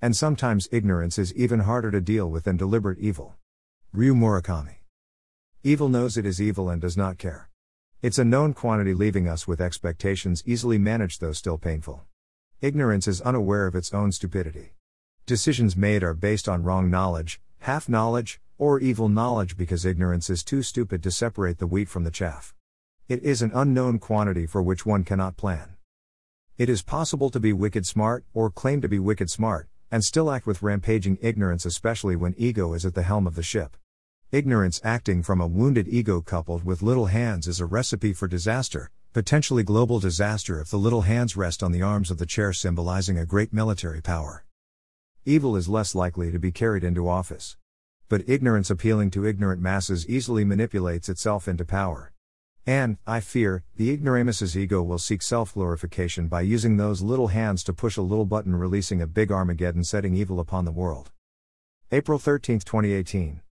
And sometimes ignorance is even harder to deal with than deliberate evil. Ryu Murakami. Evil knows it is evil and does not care. It's a known quantity, leaving us with expectations easily managed, though still painful. Ignorance is unaware of its own stupidity. Decisions made are based on wrong knowledge, half knowledge, or evil knowledge because ignorance is too stupid to separate the wheat from the chaff. It is an unknown quantity for which one cannot plan. It is possible to be wicked smart, or claim to be wicked smart, and still act with rampaging ignorance, especially when ego is at the helm of the ship. Ignorance acting from a wounded ego coupled with little hands is a recipe for disaster, potentially global disaster if the little hands rest on the arms of the chair, symbolizing a great military power. Evil is less likely to be carried into office. But ignorance appealing to ignorant masses easily manipulates itself into power. And, I fear, the ignoramus's ego will seek self glorification by using those little hands to push a little button, releasing a big Armageddon, setting evil upon the world. April 13, 2018.